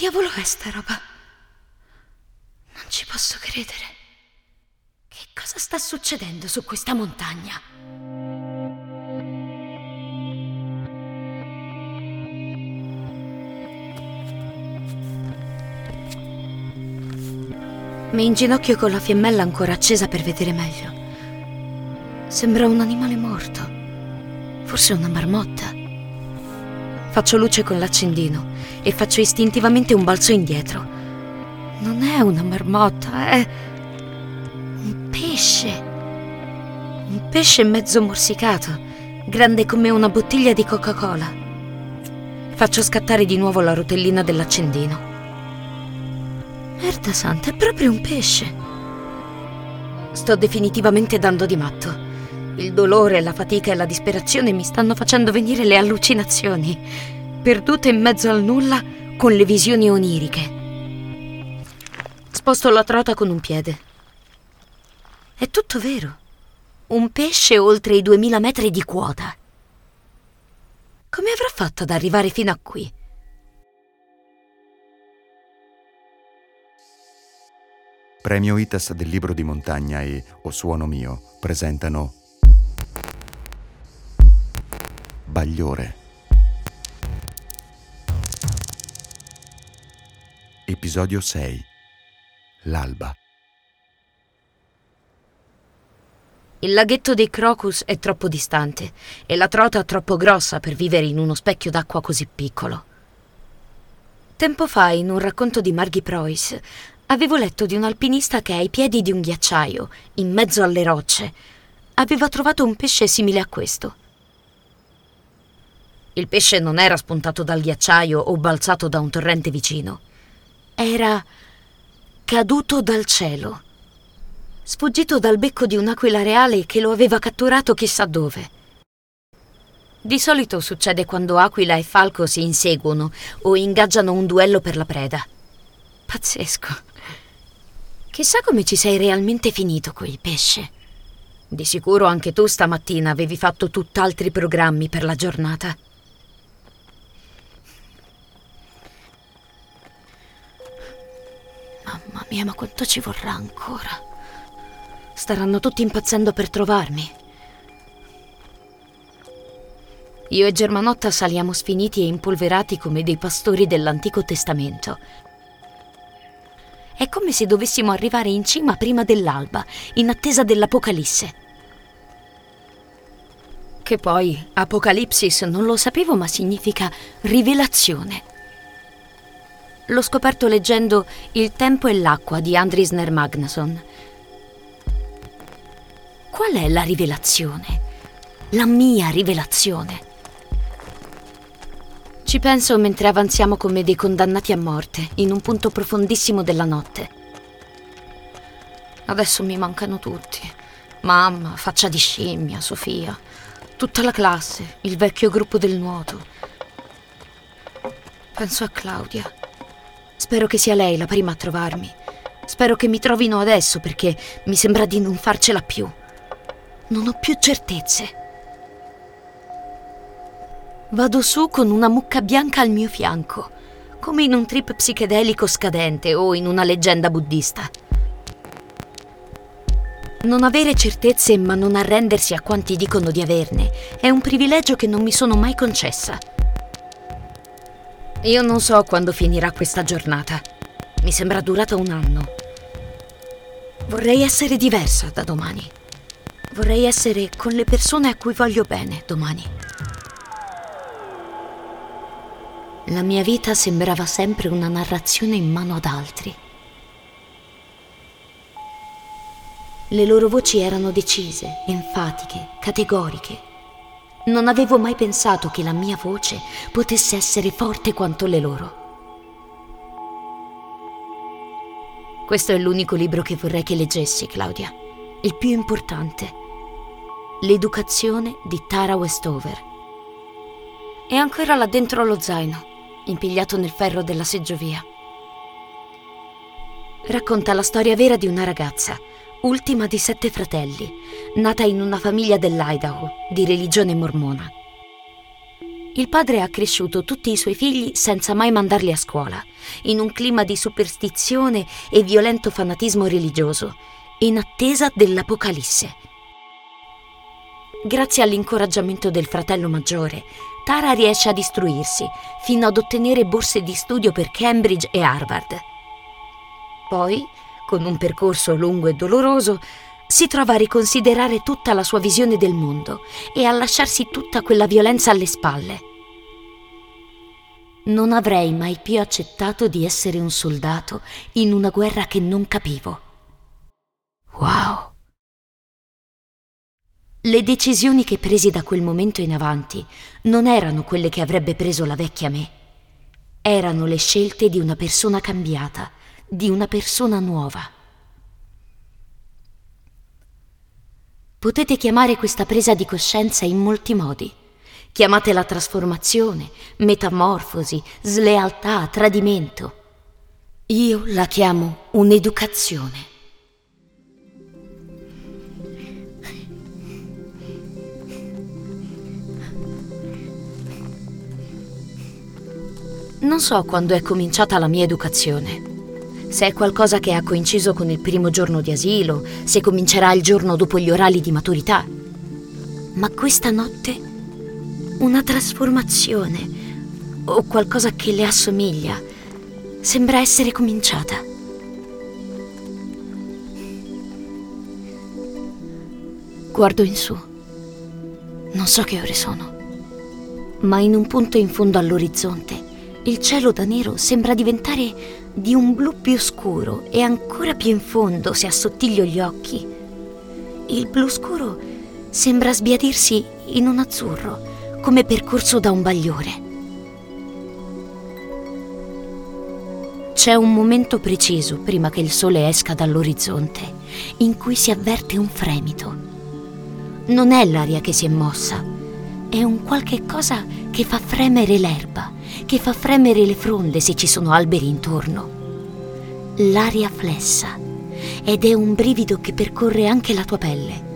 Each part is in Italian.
diavolo è sta roba? Non ci posso credere. Che cosa sta succedendo su questa montagna? Mi inginocchio con la fiammella ancora accesa per vedere meglio. Sembra un animale morto. Forse una marmotta. Faccio luce con l'accendino e faccio istintivamente un balzo indietro. Non è una marmotta, è un pesce. Un pesce mezzo morsicato, grande come una bottiglia di Coca-Cola. Faccio scattare di nuovo la rotellina dell'accendino. Merda santa, è proprio un pesce. Sto definitivamente dando di matto. Il dolore, la fatica e la disperazione mi stanno facendo venire le allucinazioni, perdute in mezzo al nulla con le visioni oniriche. Sposto la trota con un piede. È tutto vero. Un pesce oltre i 2000 metri di quota. Come avrà fatto ad arrivare fino a qui? Premio ITAS del libro di montagna e O Suono Mio presentano Bagliore. Episodio 6 L'alba. Il laghetto dei Crocus è troppo distante e la trota troppo grossa per vivere in uno specchio d'acqua così piccolo. Tempo fa, in un racconto di Marghi Preuss, avevo letto di un alpinista che ai piedi di un ghiacciaio, in mezzo alle rocce, aveva trovato un pesce simile a questo. Il pesce non era spuntato dal ghiacciaio o balzato da un torrente vicino. Era caduto dal cielo sfuggito dal becco di un'aquila reale che lo aveva catturato chissà dove. Di solito succede quando aquila e falco si inseguono o ingaggiano un duello per la preda. Pazzesco. Chissà come ci sei realmente finito quel pesce. Di sicuro anche tu stamattina avevi fatto tutt'altri programmi per la giornata. Mamma mia, ma quanto ci vorrà ancora? Staranno tutti impazzendo per trovarmi. Io e Germanotta saliamo sfiniti e impolverati come dei pastori dell'Antico Testamento. È come se dovessimo arrivare in cima prima dell'alba, in attesa dell'Apocalisse. Che poi Apocalipsis non lo sapevo, ma significa rivelazione. L'ho scoperto leggendo Il tempo e l'acqua di Andrisner Magnason Qual è la rivelazione? La mia rivelazione. Ci penso mentre avanziamo come dei condannati a morte, in un punto profondissimo della notte. Adesso mi mancano tutti. Mamma, faccia di scimmia, Sofia, tutta la classe, il vecchio gruppo del nuoto. Penso a Claudia. Spero che sia lei la prima a trovarmi. Spero che mi trovino adesso perché mi sembra di non farcela più. Non ho più certezze. Vado su con una mucca bianca al mio fianco, come in un trip psichedelico scadente o in una leggenda buddista. Non avere certezze ma non arrendersi a quanti dicono di averne è un privilegio che non mi sono mai concessa. Io non so quando finirà questa giornata. Mi sembra durata un anno. Vorrei essere diversa da domani. Vorrei essere con le persone a cui voglio bene domani. La mia vita sembrava sempre una narrazione in mano ad altri. Le loro voci erano decise, enfatiche, categoriche. Non avevo mai pensato che la mia voce potesse essere forte quanto le loro. Questo è l'unico libro che vorrei che leggessi, Claudia. Il più importante. L'educazione di Tara Westover. È ancora là dentro lo zaino, impigliato nel ferro della seggiovia. Racconta la storia vera di una ragazza, ultima di sette fratelli, nata in una famiglia dell'Idaho di religione mormona. Il padre ha cresciuto tutti i suoi figli senza mai mandarli a scuola, in un clima di superstizione e violento fanatismo religioso, in attesa dell'Apocalisse. Grazie all'incoraggiamento del fratello maggiore, Tara riesce ad istruirsi fino ad ottenere borse di studio per Cambridge e Harvard. Poi, con un percorso lungo e doloroso, si trova a riconsiderare tutta la sua visione del mondo e a lasciarsi tutta quella violenza alle spalle. Non avrei mai più accettato di essere un soldato in una guerra che non capivo. Wow! Le decisioni che presi da quel momento in avanti non erano quelle che avrebbe preso la vecchia me. Erano le scelte di una persona cambiata, di una persona nuova. Potete chiamare questa presa di coscienza in molti modi. Chiamatela trasformazione, metamorfosi, slealtà, tradimento. Io la chiamo un'educazione. Non so quando è cominciata la mia educazione se è qualcosa che ha coinciso con il primo giorno di asilo, se comincerà il giorno dopo gli orali di maturità. Ma questa notte una trasformazione o qualcosa che le assomiglia sembra essere cominciata. Guardo in su. Non so che ore sono, ma in un punto in fondo all'orizzonte il cielo da nero sembra diventare di un blu più scuro e ancora più in fondo se assottiglio gli occhi. Il blu scuro sembra sbiadirsi in un azzurro, come percorso da un bagliore. C'è un momento preciso prima che il sole esca dall'orizzonte in cui si avverte un fremito. Non è l'aria che si è mossa, è un qualche cosa che fa fremere l'erba che fa fremere le fronde se ci sono alberi intorno. L'aria flessa ed è un brivido che percorre anche la tua pelle.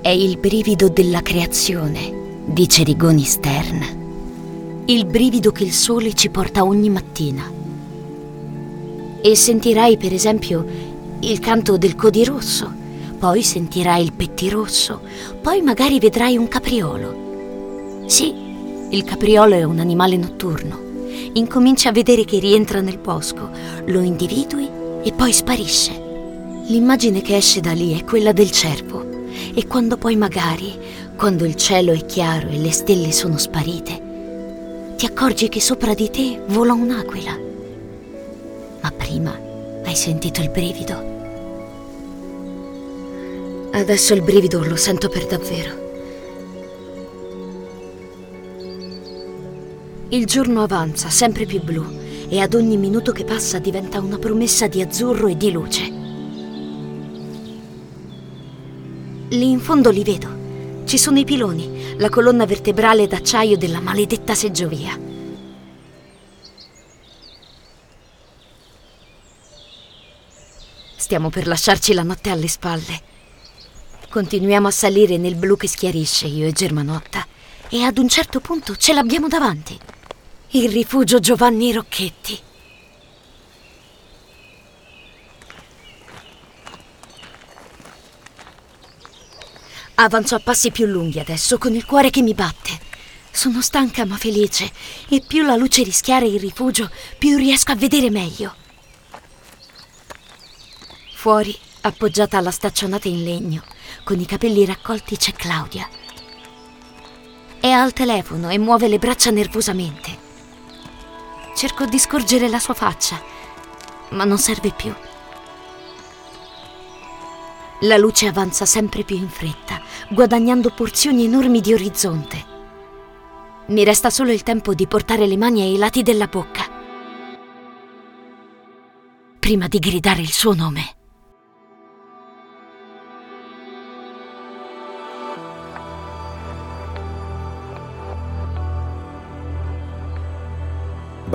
È il brivido della creazione, dice Rigoni Stern. Il brivido che il sole ci porta ogni mattina. E sentirai, per esempio, il canto del codirosso, poi sentirai il pettirosso, poi magari vedrai un capriolo. Sì, il capriolo è un animale notturno. Incominci a vedere che rientra nel bosco, lo individui e poi sparisce. L'immagine che esce da lì è quella del cervo. E quando poi magari, quando il cielo è chiaro e le stelle sono sparite, ti accorgi che sopra di te vola un'aquila. Ma prima hai sentito il brivido. Adesso il brivido lo sento per davvero. Il giorno avanza, sempre più blu, e ad ogni minuto che passa diventa una promessa di azzurro e di luce. Lì in fondo li vedo. Ci sono i piloni, la colonna vertebrale d'acciaio della maledetta seggiovia. Stiamo per lasciarci la notte alle spalle. Continuiamo a salire nel blu che schiarisce, io e Germanotta, e ad un certo punto ce l'abbiamo davanti. Il rifugio Giovanni Rocchetti. Avanzo a passi più lunghi adesso, con il cuore che mi batte. Sono stanca ma felice e più la luce rischiara il rifugio, più riesco a vedere meglio. Fuori, appoggiata alla staccionata in legno, con i capelli raccolti, c'è Claudia. È al telefono e muove le braccia nervosamente. Cerco di scorgere la sua faccia, ma non serve più. La luce avanza sempre più in fretta, guadagnando porzioni enormi di orizzonte. Mi resta solo il tempo di portare le mani ai lati della bocca, prima di gridare il suo nome.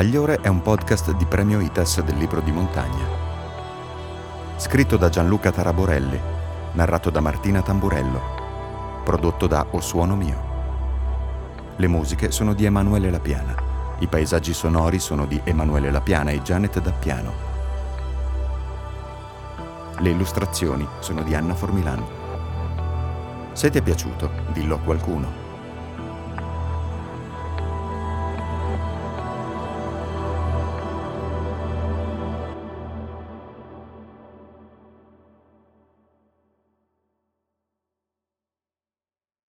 Bagliore è un podcast di Premio ITAS del libro di montagna. Scritto da Gianluca Taraborelli, narrato da Martina Tamburello, prodotto da O Suono Mio. Le musiche sono di Emanuele Lapiana. I paesaggi sonori sono di Emanuele Lapiana e Janet Dappiano. Le illustrazioni sono di Anna Formilano. Se ti è piaciuto, dillo a qualcuno.